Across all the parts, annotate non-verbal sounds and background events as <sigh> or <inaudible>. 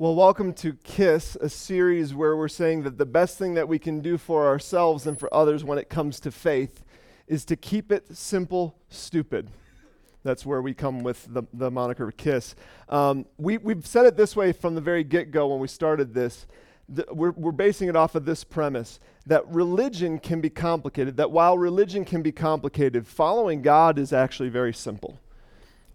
Well, welcome to KISS, a series where we're saying that the best thing that we can do for ourselves and for others when it comes to faith is to keep it simple, stupid. That's where we come with the, the moniker KISS. Um, we, we've said it this way from the very get go when we started this. The, we're, we're basing it off of this premise that religion can be complicated, that while religion can be complicated, following God is actually very simple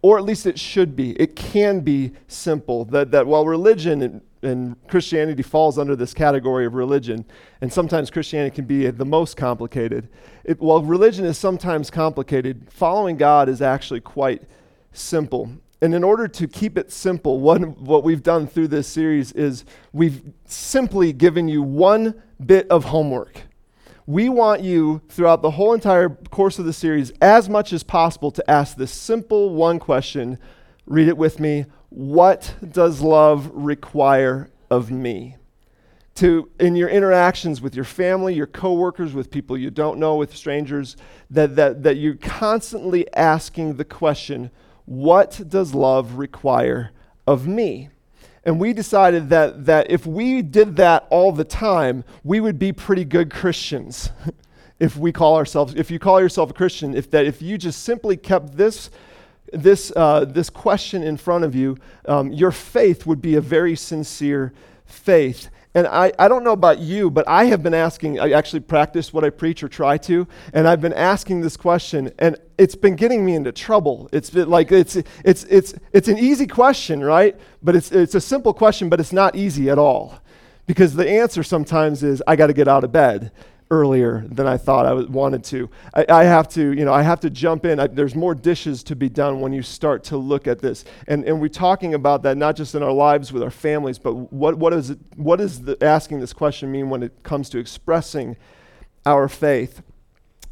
or at least it should be. It can be simple. That, that while religion and, and, Christianity falls under this category of religion, and sometimes Christianity can be the most complicated, it, while religion is sometimes complicated, following God is actually quite simple. And in order to keep it simple, what, what we've done through this series is we've simply given you one bit of homework we want you throughout the whole entire course of the series, as much as possible, to ask this simple one question. Read it with me. What does love require of me? To, in your interactions with your family, your coworkers, with people you don't know, with strangers, that, that, that you're constantly asking the question, What does love require of me? And we decided that, that if we did that all the time, we would be pretty good Christians. <laughs> if we call ourselves, if you call yourself a Christian, if that if you just simply kept this this uh, this question in front of you, um, your faith would be a very sincere faith. And I, I don't know about you, but I have been asking, I actually practice what I preach or try to, and I've been asking this question, and it's been getting me into trouble. It's like, it's, it's, it's, it's an easy question, right? But it's, it's a simple question, but it's not easy at all. Because the answer sometimes is, I got to get out of bed earlier than I thought I wanted to. I, I, have to, you know, I have to jump in. I, there's more dishes to be done when you start to look at this. And, and we're talking about that not just in our lives with our families, but what, what is it, what does the, asking this question mean when it comes to expressing our faith?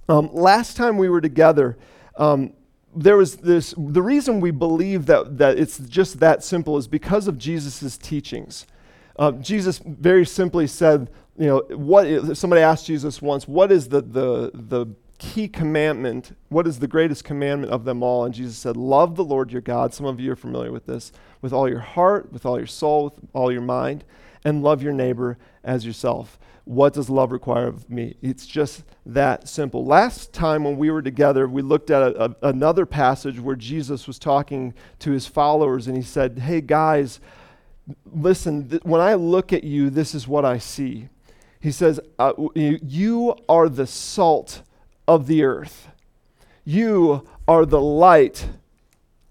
Um, last time we were together, um, there was this, the reason we believe that, that it's just that simple is because of Jesus' teachings. Uh, Jesus very simply said, you know, what somebody asked Jesus once, what is the, the, the key commandment? What is the greatest commandment of them all? And Jesus said, Love the Lord your God. Some of you are familiar with this. With all your heart, with all your soul, with all your mind, and love your neighbor as yourself. What does love require of me? It's just that simple. Last time when we were together, we looked at a, a, another passage where Jesus was talking to his followers and he said, Hey guys, listen, th- when I look at you, this is what I see. He says, uh, You are the salt of the earth, you are the light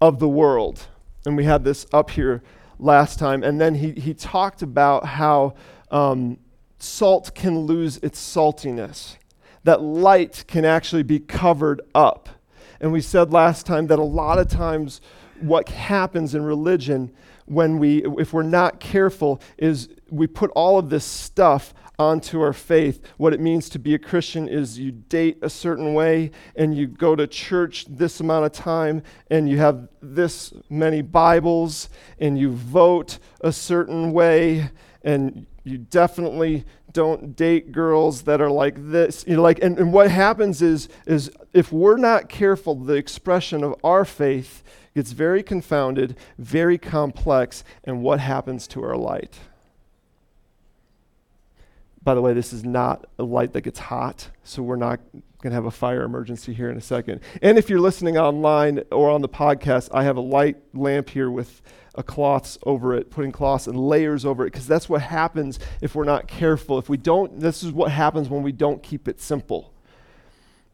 of the world. And we had this up here last time. And then he, he talked about how um, salt can lose its saltiness, that light can actually be covered up. And we said last time that a lot of times what happens in religion when we if we're not careful is we put all of this stuff onto our faith. What it means to be a Christian is you date a certain way and you go to church this amount of time and you have this many Bibles and you vote a certain way and you definitely don't date girls that are like this you know like and, and what happens is is if we're not careful the expression of our faith gets very confounded very complex and what happens to our light by the way, this is not a light that gets hot, so we're not going to have a fire emergency here in a second. And if you're listening online or on the podcast, I have a light lamp here with a cloths over it, putting cloths and layers over it, because that's what happens if we're not careful. If we don't, this is what happens when we don't keep it simple,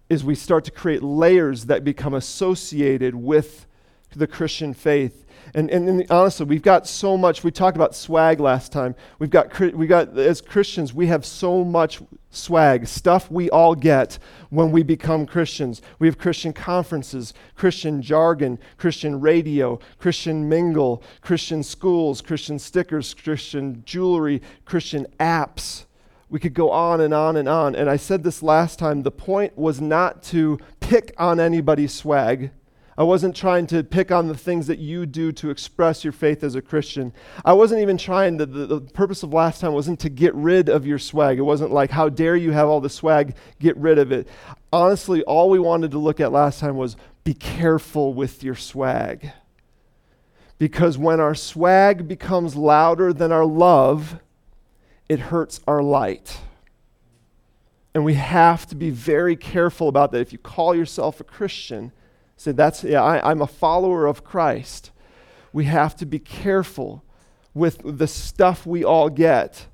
is we start to create layers that become associated with the Christian faith and, and, and, honestly, we've got so much. We talked about swag last time. We've got, we got, as Christians, we have so much swag, stuff we all get when we become Christians. We have Christian conferences, Christian jargon, Christian radio, Christian mingle, Christian schools, Christian stickers, Christian jewelry, Christian apps. We could go on and on and on. And I said this last time the point was not to pick on anybody's swag I wasn't trying to pick on the things that you do to express your faith as a Christian. I wasn't even trying to, the, the purpose of last time wasn't to get rid of your swag. It wasn't like, how dare you have all the swag, get rid of it. Honestly, all we wanted to look at last time was be careful with your swag. Because when our swag becomes louder than our love, it hurts our light. And we have to be very careful about that. If you call yourself a Christian, say, that's, yeah, I, I'm a follower of Christ. We have to be careful with the stuff we all get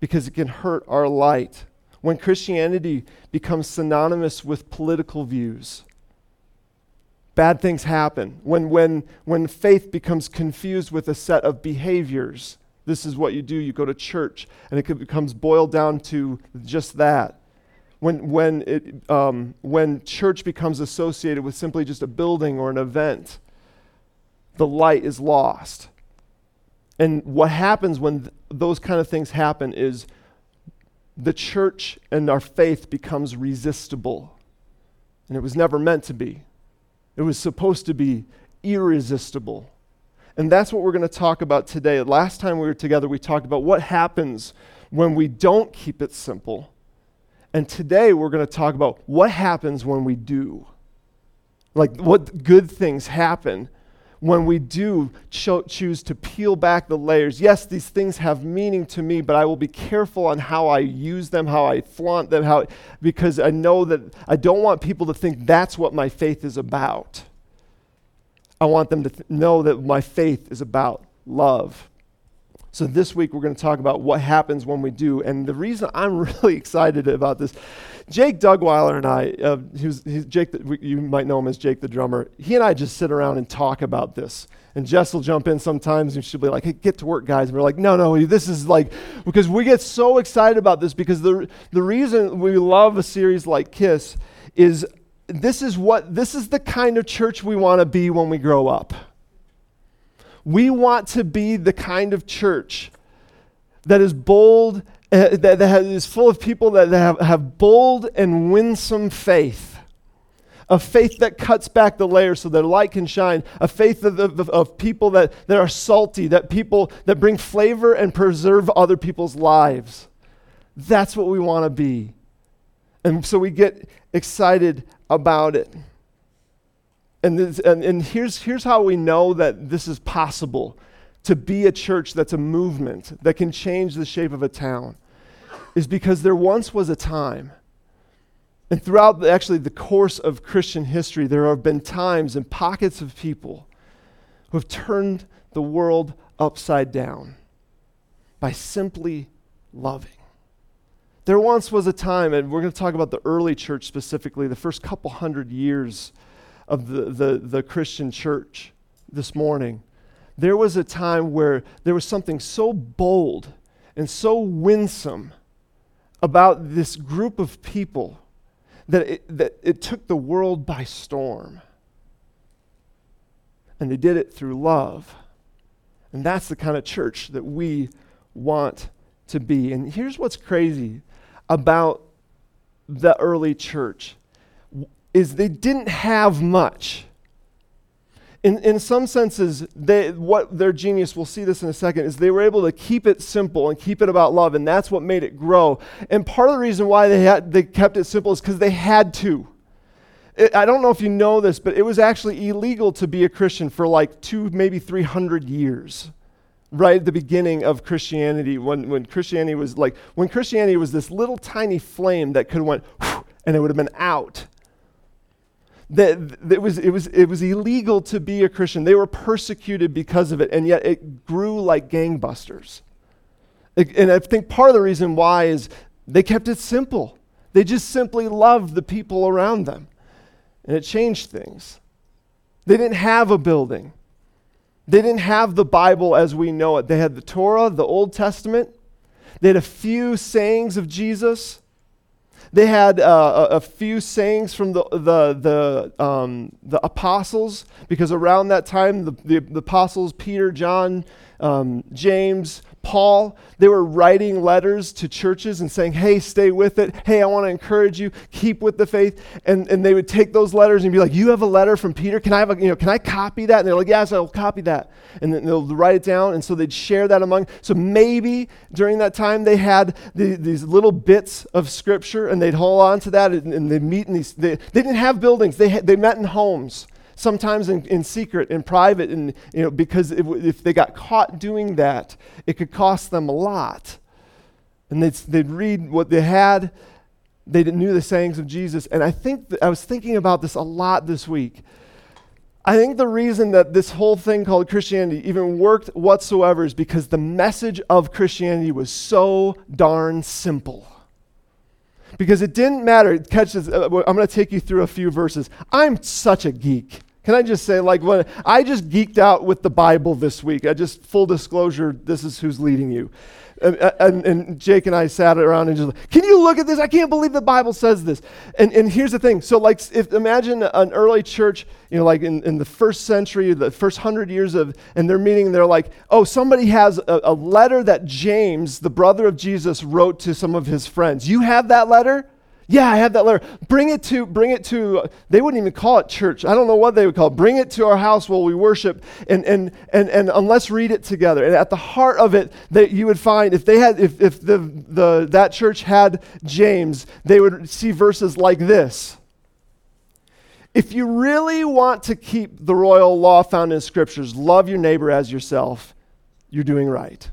because it can hurt our light. When Christianity becomes synonymous with political views, bad things happen. When, when, when faith becomes confused with a set of behaviors, this is what you do. You go to church, and it becomes boiled down to just that. When, when, it, um, when church becomes associated with simply just a building or an event, the light is lost. And what happens when th- those kind of things happen is the church and our faith becomes resistible. And it was never meant to be. It was supposed to be irresistible. And that's what we're going to talk about today. Last time we were together, we talked about what happens when we don't keep it simple. And today we're going to talk about what happens when we do. Like what good things happen when we do cho- choose to peel back the layers. Yes, these things have meaning to me, but I will be careful on how I use them, how I flaunt them, how because I know that I don't want people to think that's what my faith is about. I want them to th- know that my faith is about love. So this week we're going to talk about what happens when we do. And the reason <laughs> I'm really excited about this, Jake Dugweiler and I, uh, he's, he's Jake, the, you might know him as Jake the drummer. He and I just sit around and talk about this. And Jess will jump in sometimes and she'll be like, hey, get to work, guys. And we're like, no, no, this is like, because we get so excited about this because the, the reason we love a series like KISS is this is what, this is the kind of church we want to be when we grow up. We want to be the kind of church that is bold, uh, that, that is full of people that, have, have bold and winsome faith. A faith that cuts back the layers so that light can shine. A faith of, of, of people that, that are salty, that people that bring flavor and preserve other people's lives. That's what we want to be. And so we get excited about it. And, this, and, and here's, here's how we know that this is possible to be a church that's a movement that can change the shape of a town is because there once was a time and throughout the, actually the course of christian history there have been times and pockets of people who have turned the world upside down by simply loving. There once was a time and we're going to talk about the early church specifically the first couple hundred years of the, the, the Christian church this morning, there was a time where there was something so bold and so winsome about this group of people that it, that it took the world by storm. And they did it through love. And that's the kind of church that we want to be. And here's what's crazy about the early church is they didn't have much. In, in some senses, they, what their genius, we'll see this in a second, is they were able to keep it simple and keep it about love, and that's what made it grow. And part of the reason why they, had, they kept it simple is because they had to. It, I don't know if you know this, but it was actually illegal to be a Christian for like two, maybe 300 years right at the beginning of Christianity, when, when Christianity was like, when Christianity was this little tiny flame that could have went, and it would have been out that, it, was, it, was, it was illegal to be a Christian. They were persecuted because of it, and yet it grew like gangbusters. It, and I think part of the reason why is they kept it simple. They just simply loved the people around them, and it changed things. They didn't have a building. They didn't have the Bible as we know it. They had the Torah, the Old Testament. They had a few sayings of Jesus. They had uh, a, a, few sayings from the, the, the, um, the apostles, because around that time, the, the, the apostles, Peter, John, um, James, Paul, they were writing letters to churches and saying, hey, stay with it. Hey, I want to encourage you. Keep with the faith. And, and they would take those letters and be like, you have a letter from Peter? Can I have a, you know, can I copy that? And they're like, yes, I'll copy that. And then they'll write it down. And so they'd share that among. So maybe during that time they had the, these little bits of scripture and they'd hold on to that and, and they'd meet in these, they, they didn't have buildings. They, they met in homes. Sometimes in, in secret, in private, and you know, because if, if they got caught doing that, it could cost them a lot. And they'd, they'd read what they had, they knew the sayings of Jesus. And I think I was thinking about this a lot this week. I think the reason that this whole thing called Christianity even worked whatsoever is because the message of Christianity was so darn simple. Because it didn't matter. Catch this. Uh, I'm going to take you through a few verses. I'm such a geek. Can I just say, like, when I just geeked out with the Bible this week. I just, full disclosure, this is who's leading you. And, and, and, Jake and I sat around and just, like, can you look at this? I can't believe the Bible says this. And, and here's the thing. So, like, if imagine an early church, you know, like in, in the first century, the first hundred years of, and they're meeting, they're like, oh, somebody has a, a letter that James, the brother of Jesus, wrote to some of his friends. You have that letter? Yeah, I have that letter. Bring it to, bring it to, they wouldn't even call it church. I don't know what they would call it. Bring it to our house while we worship and, and, and, and, and let's read it together. And at the heart of it, that you would find, if they had, if, if the, the, that church had James, they would see verses like this. If you really want to keep the royal law found in scriptures, love your neighbor as yourself, you're doing right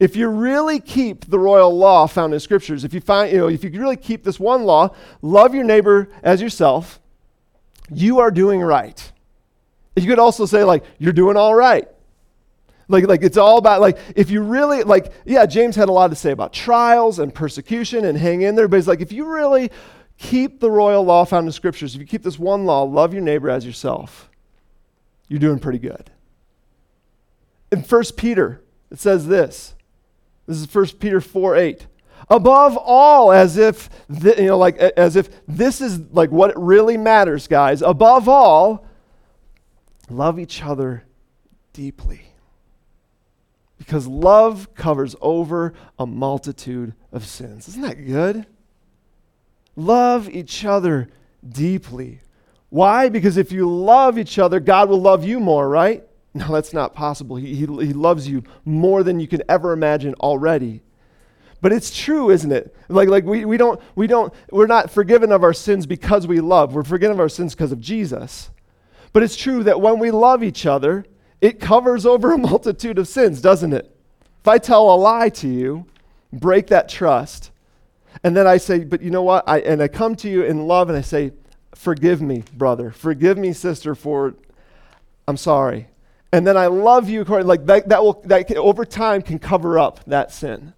if you really keep the royal law found in scriptures, if you find, you know, if you really keep this one law, love your neighbor as yourself, you are doing right. You could also say, like, you're doing all right. Like, like it's all about like if you really like, yeah, James had a lot to say about trials and persecution and hang in there, but it's like if you really keep the royal law found in scriptures, if you keep this one law, love your neighbor as yourself, you're doing pretty good. In First Peter, it says this. This is 1 Peter 4 8. Above all, as if, th- you know, like, as if this is like what really matters, guys. Above all, love each other deeply. Because love covers over a multitude of sins. Isn't that good? Love each other deeply. Why? Because if you love each other, God will love you more, right? No, that's not possible. He, he, he loves you more than you can ever imagine already. But it's true, isn't it? Like, like we, we don't, we don't, we're not forgiven of our sins because we love. We're forgiven of our sins because of Jesus. But it's true that when we love each other, it covers over a <laughs> multitude of sins, doesn't it? If I tell a lie to you, break that trust, and then I say, but you know what? I, and I come to you in love and I say, forgive me, brother. Forgive me, sister, for I'm sorry and then I love you according like that, that will that over time can cover up that sin.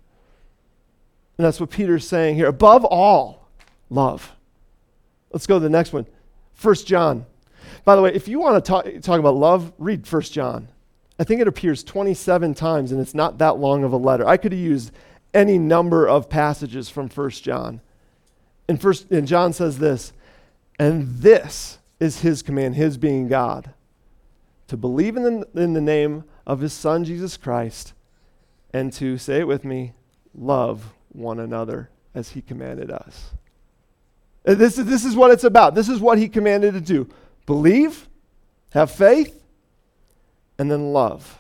And that's what Peter's saying here. Above all, love. Let's go to the next one. First John. By the way, if you want to talk, talk about love, read First John. I think it appears 27 times and it's not that long of a letter. I could have used any number of passages from First John. And first and John says this, and this is his command, his being God to believe in the, in the name of his son, Jesus Christ, and to, say it with me, love one another as he commanded us. this this is what it's about. This is what he commanded to do believe, have faith, and then love.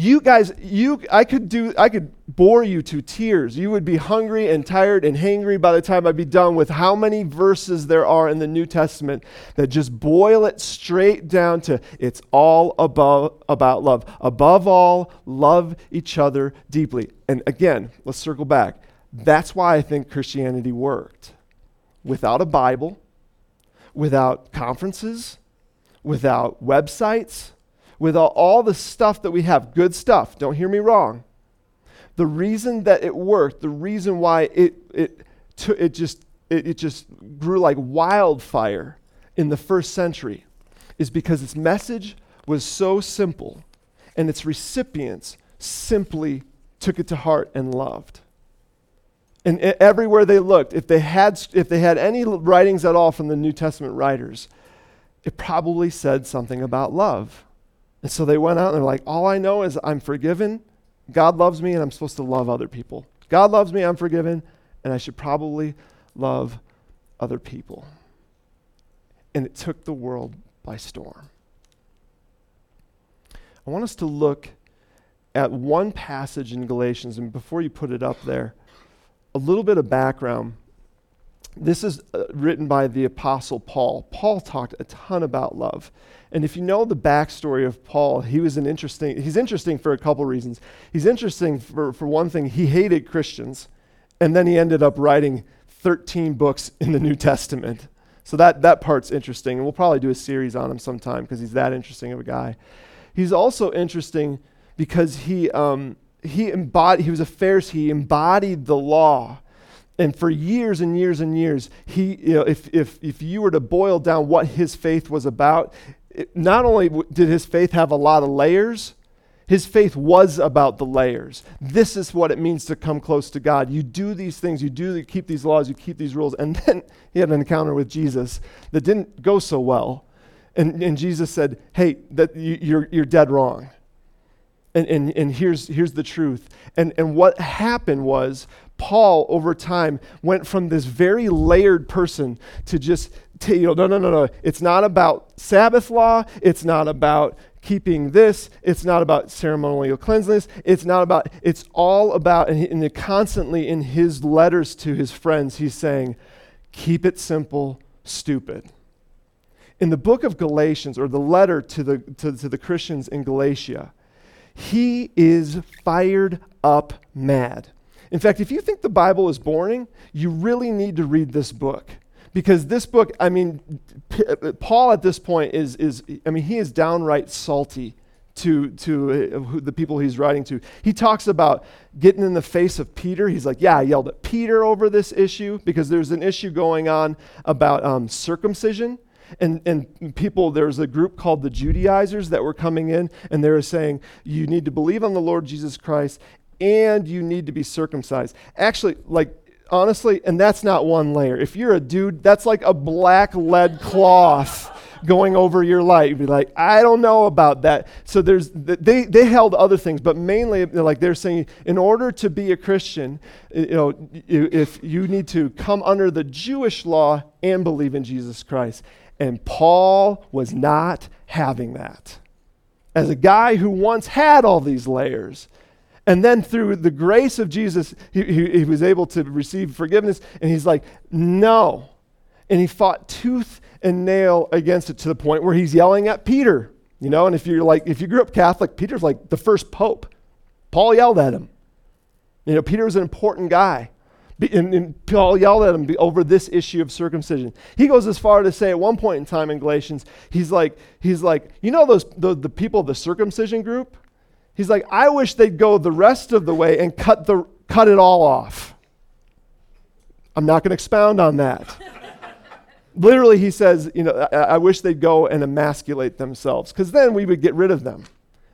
You guys, you I could do I could bore you to tears. You would be hungry and tired and hangry by the time I'd be done with how many verses there are in the New Testament that just boil it straight down to it's all above, about love. Above all, love each other deeply. And again, let's circle back. That's why I think Christianity worked. Without a Bible, without conferences, without websites, with all, all the stuff that we have, good stuff, don't hear me wrong. The reason that it worked, the reason why it, it, t- it, just, it, it just grew like wildfire in the first century is because its message was so simple and its recipients simply took it to heart and loved. And everywhere they looked, if they, had, if they had any writings at all from the New Testament writers, it probably said something about love. And so they went out and they're like, all I know is I'm forgiven, God loves me, and I'm supposed to love other people. God loves me, I'm forgiven, and I should probably love other people. And it took the world by storm. I want us to look at one passage in Galatians, and before you put it up there, a little bit of background. This is uh, written by the Apostle Paul. Paul talked a ton about love. And if you know the backstory of Paul, he was an interesting, he's interesting for a couple reasons. He's interesting for, for one thing, he hated Christians, and then he ended up writing 13 books in the New Testament. So that, that part's interesting, and we'll probably do a series on him sometime because he's that interesting of a guy. He's also interesting because he, um, he, embodied, he was a Pharisee, he embodied the law and for years and years and years, he, you know, if, if, if you were to boil down what his faith was about, it, not only did his faith have a lot of layers, his faith was about the layers. This is what it means to come close to God. You do these things, you do keep these laws, you keep these rules. And <laughs> then he had an encounter with Jesus that didn't go so well. And, and Jesus said, Hey, that you, you're, you're dead wrong. And, and, and here's, here's the truth. And, and what happened was Paul, over time, went from this very layered person to just, to, you know, no, no, no, no. It's not about Sabbath law. It's not about keeping this. It's not about ceremonial cleanliness. It's not about, it's all about, and, he, and constantly in his letters to his friends, he's saying, keep it simple, stupid. In the book of Galatians, or the letter to the, to, to the Christians in Galatia, he is fired up mad in fact, if you think the Bible is boring, you really need to read this book. Because this book, I mean, P- Paul at this point is, is, I mean, he is downright salty to, to uh, the people he's writing to. He talks about getting in the face of Peter. He's like, Yeah, I yelled at Peter over this issue because there's an issue going on about um, circumcision. And, and people, there's a group called the Judaizers that were coming in, and they were saying, You need to believe on the Lord Jesus Christ, and you need to be circumcised. Actually, like, honestly, and that's not one layer. If you're a dude, that's like a black lead cloth going over your life. You'd be like, I don't know about that. So there's they they held other things, but mainly like they're saying, in order to be a Christian, you know, if you need to come under the Jewish law and believe in Jesus Christ. And Paul was not having that. As a guy who once had all these layers, and then through the grace of Jesus, he, he, he, was able to receive forgiveness. And he's like, no. And he fought tooth and nail against it to the point where he's yelling at Peter. You know, and if you're like, if you grew up Catholic, Peter's like the first pope. Paul yelled at him. You know, Peter was an important guy. And, and, Paul yelled at him over this issue of circumcision. He goes as far to say at one point in time in Galatians, he's like, he's like, you know those the, the people of the circumcision group? He's like, I wish they'd go the rest of the way and cut, the, cut it all off. I'm not going to expound on that. Literally, he says, you know, I, I wish they'd go and emasculate themselves, because then we would get rid of them.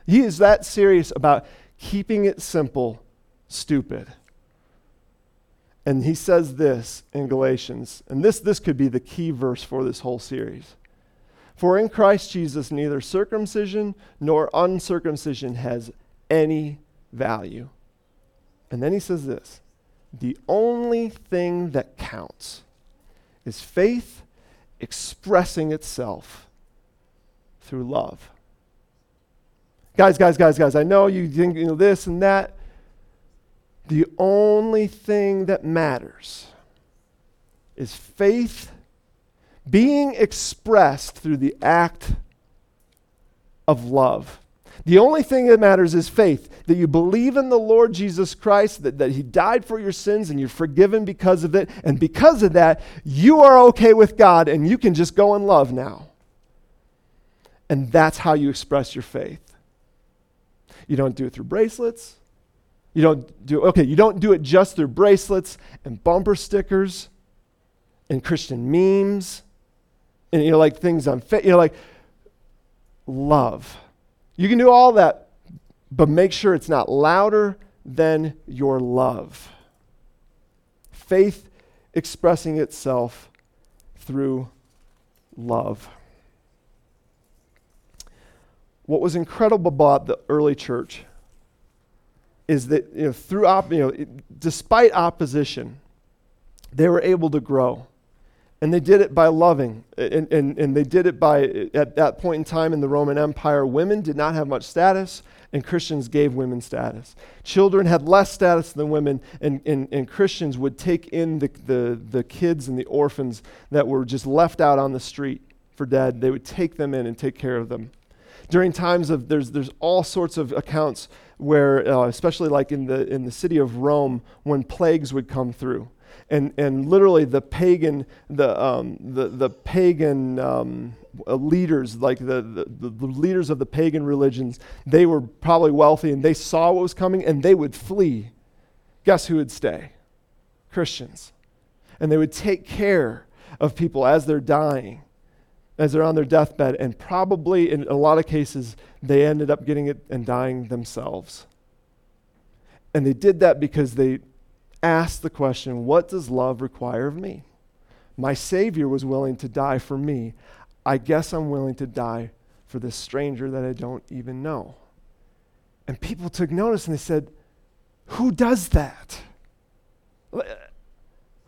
He is that serious about keeping it simple, stupid. And he says this in Galatians, and this, this could be the key verse for this whole series. For in Christ Jesus, neither circumcision nor uncircumcision has any value. And then he says this the only thing that counts is faith expressing itself through love. Guys, guys, guys, guys, I know you think you know this and that. The only thing that matters is faith being expressed through the act of love. The only thing that matters is faith that you believe in the Lord Jesus Christ, that, that He died for your sins and you're forgiven because of it. And because of that, you are okay with God and you can just go in love now. And that's how you express your faith. You don't do it through bracelets. You don't do okay, you don't do it just through bracelets and bumper stickers and Christian memes and you know, like things on, fa- you know, like love. You can do all that, but make sure it's not louder than your love. Faith expressing itself through love. What was incredible about the early church is that you know, through op- you know, despite opposition, they were able to grow. And they did it by loving. And, and, and they did it by, at that point in time in the Roman Empire, women did not have much status and Christians gave women status. Children had less status than women, and, and, and Christians would take in the, the, the kids and the orphans that were just left out on the street for dead. They would take them in and take care of them. During times of, there's, there's all sorts of accounts where, uh, especially like in the, in the city of Rome, when plagues would come through and, and literally the pagan the, um, the, the pagan um, uh, leaders like the, the, the leaders of the pagan religions they were probably wealthy and they saw what was coming and they would flee. Guess who would stay? Christians. And they would take care of people as they're dying as they're on their deathbed and probably in a lot of cases they ended up getting it and dying themselves. And they did that because they ask the question what does love require of me? My Savior was willing to die for me. I guess I'm willing to die for this stranger that I don't even know. And people took notice and they said, Who does that?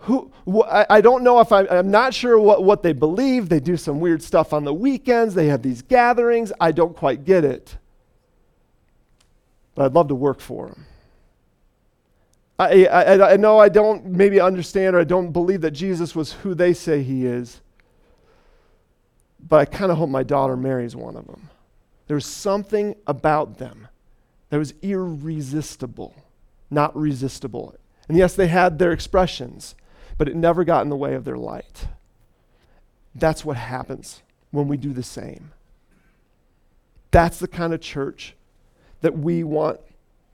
Who, wh- I, I don't know if I, I'm not sure what, what they believe. They do some weird stuff on the weekends. They have these gatherings. I don't quite get it. But I'd love to work for them. I, I, I know I don't maybe understand or I don't believe that Jesus was who they say he is, but I kind of hope my daughter marries one of them. There's something about them that was irresistible, not resistible. And yes, they had their expressions, but it never got in the way of their light. That's what happens when we do the same. That's the kind of church that we want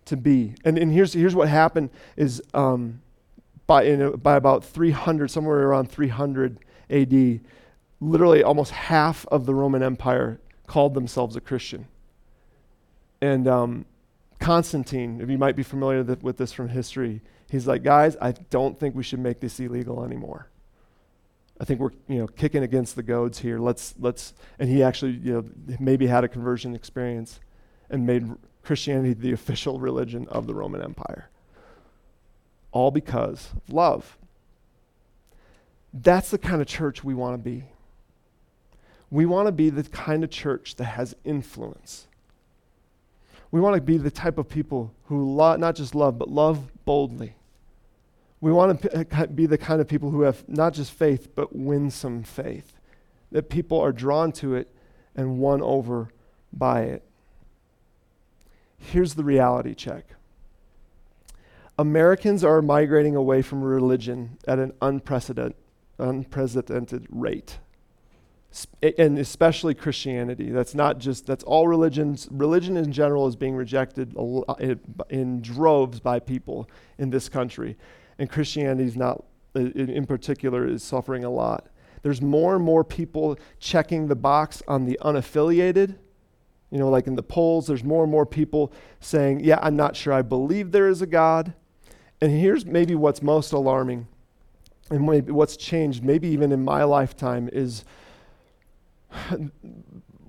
to be. And, and here's, here's what happened is um, by, a, by about 300, somewhere around 300 AD, literally almost half of the Roman Empire called themselves a Christian. And um, Constantine, if you might be familiar th- with this from history, he's like, guys, I don't think we should make this illegal anymore. I think we're you know kicking against the goads here. Let's let's and he actually you know maybe had a conversion experience and made Christianity the official religion of the Roman Empire. All because of love. That's the kind of church we want to be. We want to be the kind of church that has influence. We want to be the type of people who lo- not just love, but love boldly. We want to p- be the kind of people who have not just faith, but winsome faith. That people are drawn to it and won over by it. Here's the reality check Americans are migrating away from religion at an unprecedented, unprecedented rate. And especially Christianity. That's not just, that's all religions. Religion in general is being rejected in droves by people in this country. And Christianity is not, in particular, is suffering a lot. There's more and more people checking the box on the unaffiliated you know, like in the polls, there's more and more people saying, Yeah, I'm not sure I believe there is a God. And here's maybe what's most alarming, and maybe what's changed, maybe even in my lifetime, is <sighs>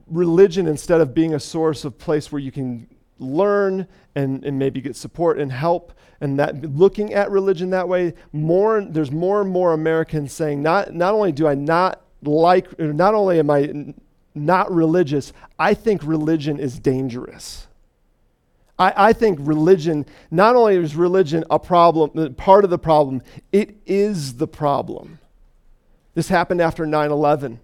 religion, instead of being a source of place where you can learn and, and maybe get support and help, and that looking at religion that way, more there's more and more Americans saying, not, not only do I not like, not only am I not religious, I think religion is dangerous. I, I, think religion, not only is religion a problem, uh, part of the problem, it is the problem. This happened after 9 11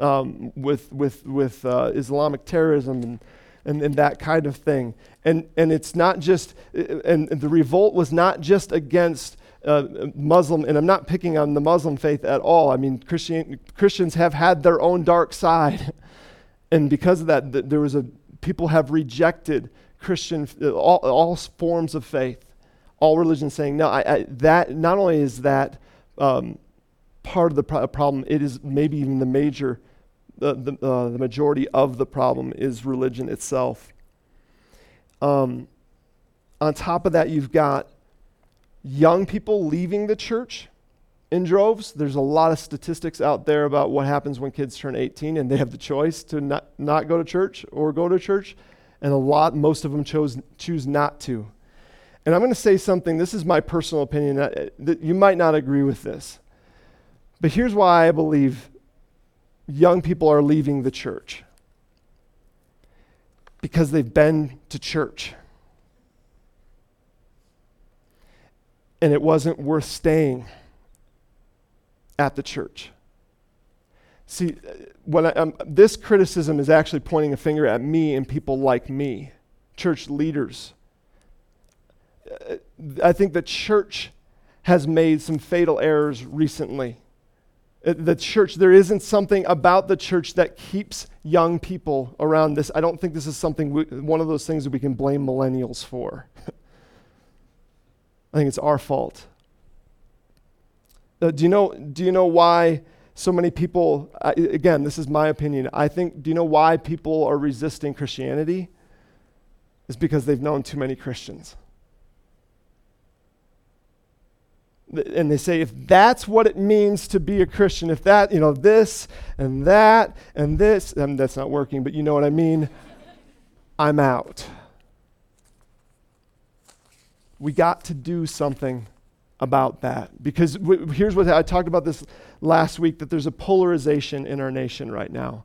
um, with, with, with uh, Islamic terrorism and, and, and, that kind of thing. And, and it's not just, uh, and the revolt was not just against uh, Muslim, and I'm not picking on the Muslim faith at all. I mean, Christian, Christians have had their own dark side. <laughs> And because of that, th- there was a, people have rejected Christian, uh, all, all forms of faith, all religions saying, no, I, I, that, not only is that um, part of the pro- problem, it is maybe even the major, the, the, uh, the majority of the problem is religion itself. Um, on top of that, you've got young people leaving the church in droves. There's a lot of statistics out there about what happens when kids turn 18 and they have the choice to not, not go to church or go to church. And a lot, most of them chose, choose not to. And I'm going to say something, this is my personal opinion, that, that you might not agree with this. But here's why I believe young people are leaving the church because they've been to church. And it wasn't worth staying at the church. See, when I, um, this criticism is actually pointing a finger at me and people like me, church leaders. Uh, I think the church has made some fatal errors recently. Uh, the church, there isn't something about the church that keeps young people around this. I don't think this is something, we, one of those things that we can blame millennials for. <laughs> I think it's our fault. Uh, do, you know, do you know why so many people, uh, again, this is my opinion, I think, do you know why people are resisting Christianity? It's because they've known too many Christians. and they say if that's what it means to be a christian if that you know this and that and this and that's not working but you know what i mean i'm out we got to do something about that because w- here's what i talked about this last week that there's a polarization in our nation right now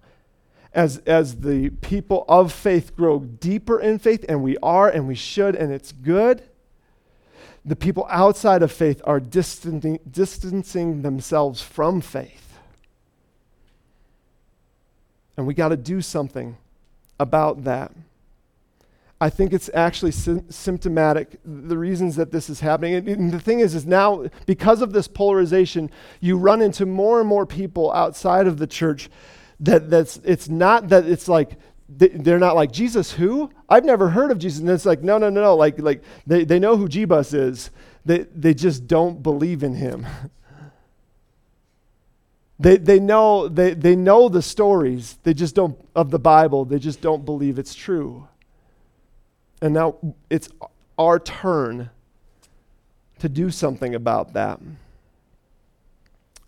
as as the people of faith grow deeper in faith and we are and we should and it's good the people outside of faith are distancing, distancing themselves from faith. And we got to do something about that. I think it's actually sy- symptomatic, the reasons that this is happening. And, and the thing is, is now, because of this polarization, you run into more and more people outside of the church that that's, it's not that it's like they, are not like jesus who? I've never heard of jesus. And it's like no no no no. Like like they, they know who jebus is. They, they just don't believe in him. <laughs> They, they know they, they know the stories. They just don't of the bible. They just don't believe it's true and now it's our turn to do something about that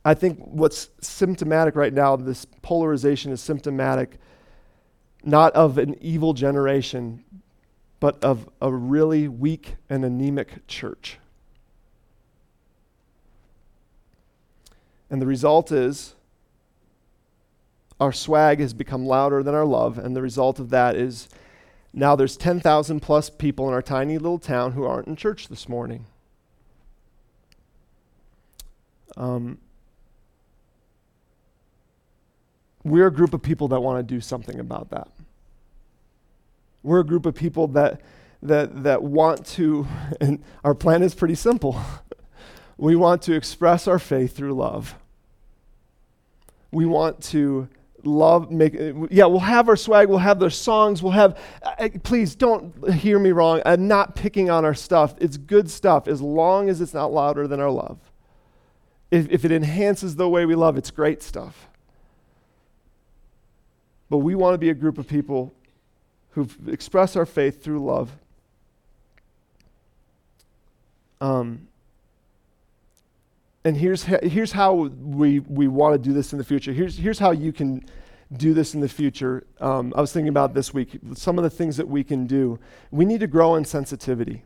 i think what's symptomatic right now this polarization is symptomatic not of an evil generation, but of a really weak and anemic church. And the result is our swag has become louder than our love, and the result of that is now there's 10,000 plus people in our tiny little town who aren't in church this morning. Um, we're a group of people that want to do something about that. We're a group of people that, that, that want to, <laughs> and our plan is pretty simple. <laughs> we want to express our faith through love. We want to love make yeah we'll have our swag we'll have their songs we'll have uh, please don't hear me wrong i'm not picking on our stuff. It's good stuff. As long as it's not louder than our love. If, if it enhances the way we love it's great stuff. But we want to be a group of people who express our faith through love. Um, and here's, here's how we, we want to do this in the future. Here's, here's how you can do this in the future. Um, I was thinking about this week, some of the things that we can do. We need to grow in sensitivity.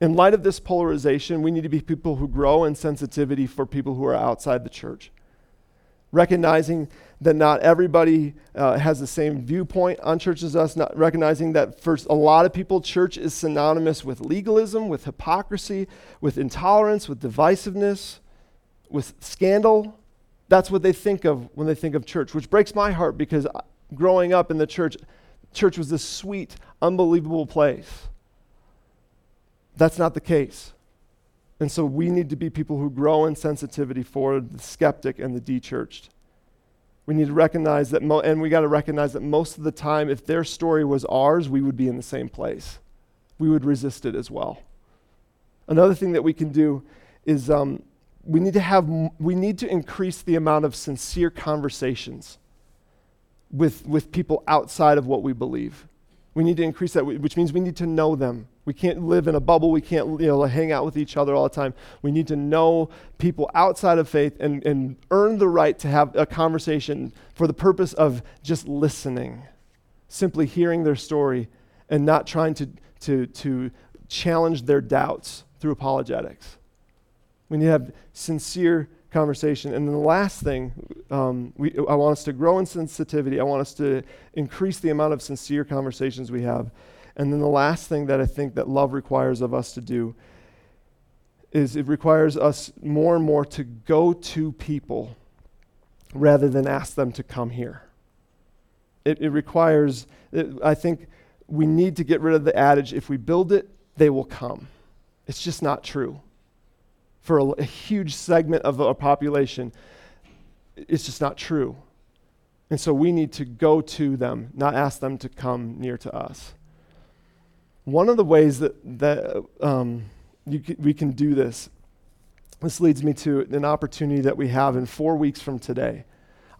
In light of this polarization, we need to be people who grow in sensitivity for people who are outside the church recognizing that not everybody uh, has the same viewpoint on church as us, not recognizing that for a lot of people, church is synonymous with legalism, with hypocrisy, with intolerance, with divisiveness, with scandal. That's what they think of when they think of church, which breaks my heart because growing up in the church, church was this sweet, unbelievable place. That's not the case. And so we need to be people who grow in sensitivity for the skeptic and the de-churched. We need to recognize that, mo- and we got to recognize that most of the time, if their story was ours, we would be in the same place. We would resist it as well. Another thing that we can do is um, we need to have we need to increase the amount of sincere conversations with with people outside of what we believe. We need to increase that, which means we need to know them. We can't live in a bubble. We can't you know, hang out with each other all the time. We need to know people outside of faith and, and earn the right to have a conversation for the purpose of just listening, simply hearing their story and not trying to, to, to challenge their doubts through apologetics. We need to have sincere conversation. And then the last thing, um, we, I want us to grow in sensitivity. I want us to increase the amount of sincere conversations we have. And then the last thing that I think that love requires of us to do is it requires us more and more to go to people rather than ask them to come here. It, it requires, it, I think we need to get rid of the adage if we build it, they will come. It's just not true. For a, a huge segment of a population, it's just not true. And so we need to go to them, not ask them to come near to us. One of the ways that, that um, we can do this, this leads me to an opportunity that we have in four weeks from today.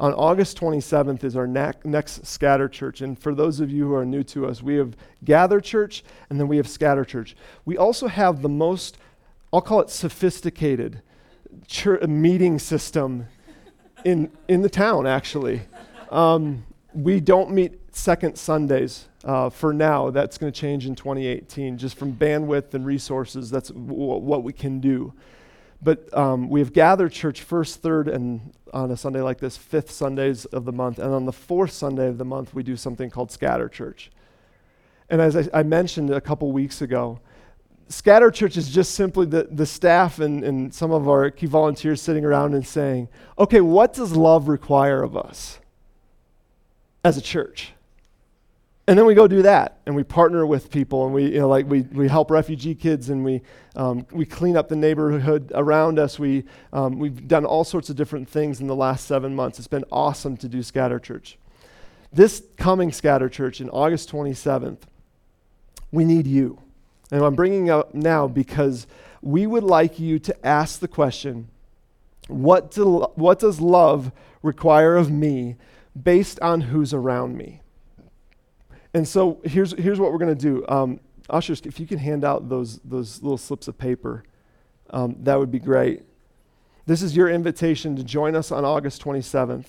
On August 27th is our ne- next Scatter Church. And for those of you who are new to us, we have Gather Church and then we have Scatter Church. We also have the most, I'll call it sophisticated church, meeting system in, in the town, actually. Um, we don't meet second Sundays uh, for now. That's going to change in 2018, just from bandwidth and resources. That's w- what we can do. But um, we have gathered church first, third, and on a Sunday like this, fifth Sundays of the month. And on the fourth Sunday of the month, we do something called Scatter Church. And as I, I mentioned a couple weeks ago, Scatter Church is just simply the, the staff and, and some of our key volunteers sitting around and saying, okay, what does love require of us as a church? and then we go do that and we partner with people and we you know like we, we help refugee kids and we um, we clean up the neighborhood around us. We um, we've done all sorts of different things in the last seven months. It's been awesome to do scatter church. This coming scatter church in august 27th we need you and i'm bringing up now because we would like you to ask the question what, do, what does love require of me based on who's around me and so here's, here's what we're going to do. Um, ushers, if you can hand out those, those little slips of paper, um, that would be great. This is your invitation to join us on August 27th.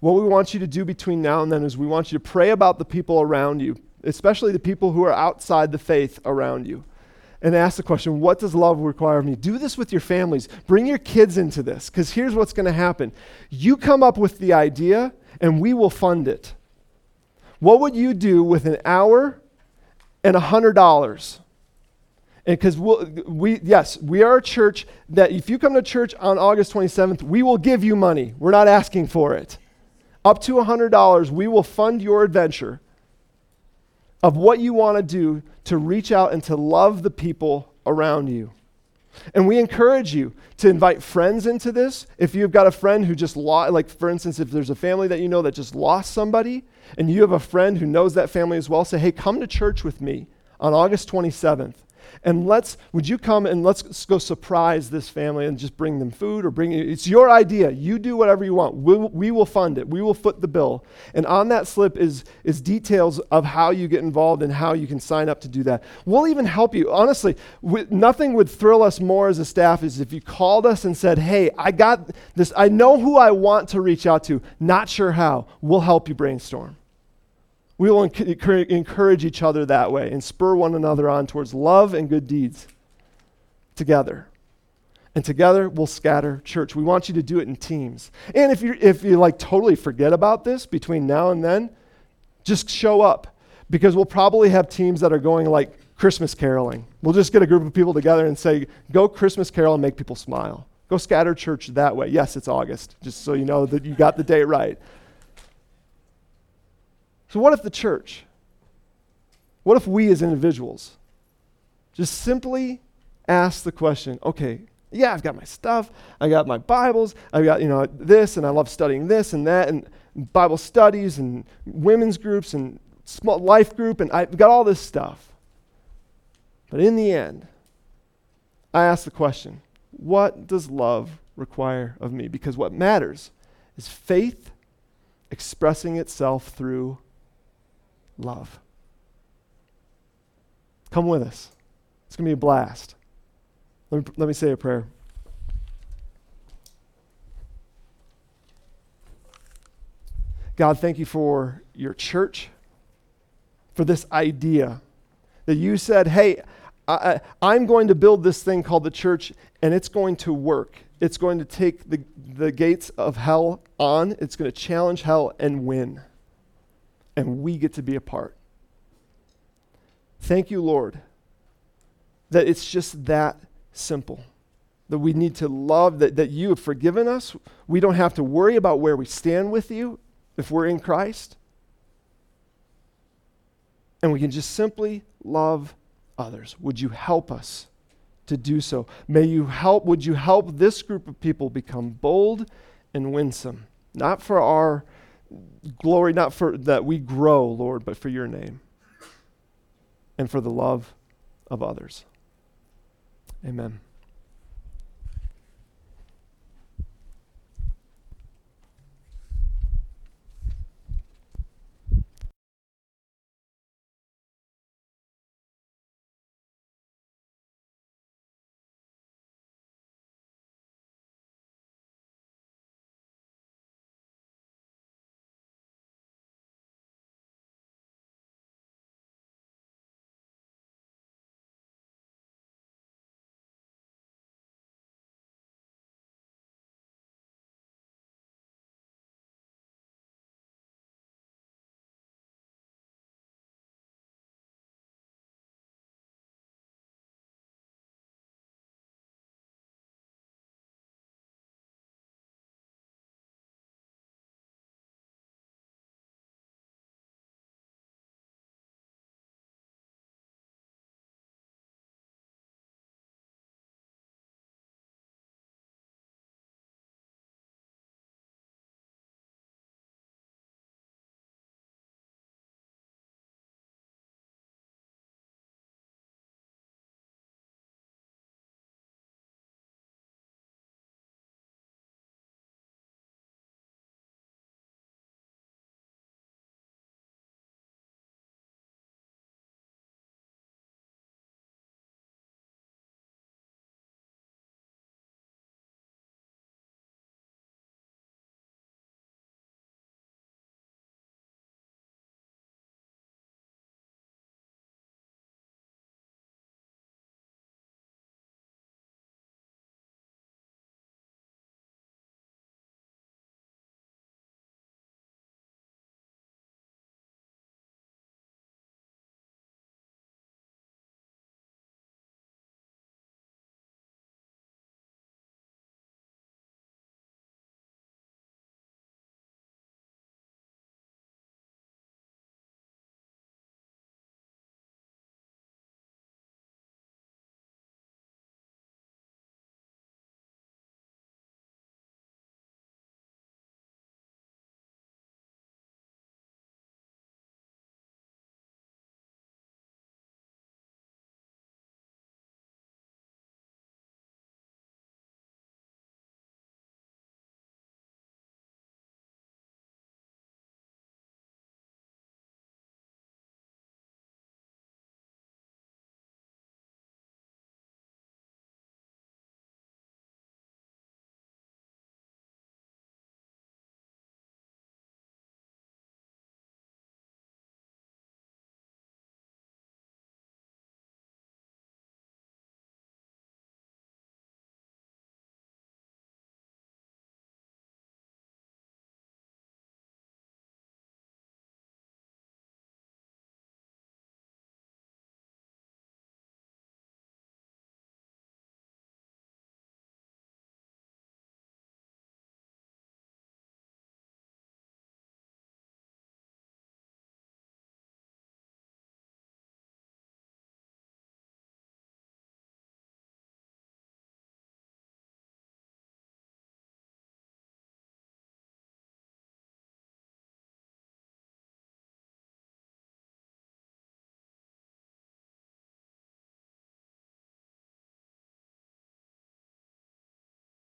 What we want you to do between now and then is we want you to pray about the people around you, especially the people who are outside the faith around you, and ask the question, What does love require of me? Do this with your families. Bring your kids into this, because here's what's going to happen. You come up with the idea, and we will fund it. What would you do with an hour and a hundred dollars? And because we'll, we, yes, we are a church that if you come to church on August 27th, we will give you money. We're not asking for it. Up to a $100, we will fund your adventure of what you want to do to reach out and to love the people around you. And we encourage you to invite friends into this. If you've got a friend who just lost, like for instance, if there's a family that you know that just lost somebody, and you have a friend who knows that family as well, say, hey, come to church with me on August 27th. And let's, would you come and let's go surprise this family and just bring them food or bring, it's your idea. You do whatever you want. We'll, we will fund it. We will foot the bill. And on that slip is, is details of how you get involved and how you can sign up to do that. We'll even help you. Honestly, we, nothing would thrill us more as a staff is if you called us and said, hey, I got this, I know who I want to reach out to, not sure how. We'll help you brainstorm. We will encourage each other that way and spur one another on towards love and good deeds together. And together we'll scatter church. We want you to do it in teams. And if you if you like totally forget about this between now and then, just show up because we'll probably have teams that are going like Christmas caroling. We'll just get a group of people together and say, "Go Christmas carol and make people smile." Go scatter church that way. Yes, it's August, just so you know that you got the date right. So, what if the church, what if we as individuals just simply ask the question okay, yeah, I've got my stuff, I got my Bibles, I've got, you know, this, and I love studying this and that, and Bible studies and women's groups and small life group, and I've got all this stuff. But in the end, I ask the question what does love require of me? Because what matters is faith expressing itself through love. Come with us. It's going to be a blast. Let me, let me say a prayer. God, thank you for your church, for this idea that you said, hey, I, am going to build this thing called the church, and it's going to work. it's going to take the, the gates of hell on, it's going to challenge hell and win. And we get to be a part. Thank you, Lord, that it's just that simple. That we need to love, that, that you have forgiven us. We don't have to worry about where we stand with you if we're in Christ. And we can just simply love others. Would you help us to do so? May you help, would you help this group of people become bold and winsome? Not for our glory, not for that we grow, Lord, but for your name and for the love of others. Amen.